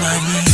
money.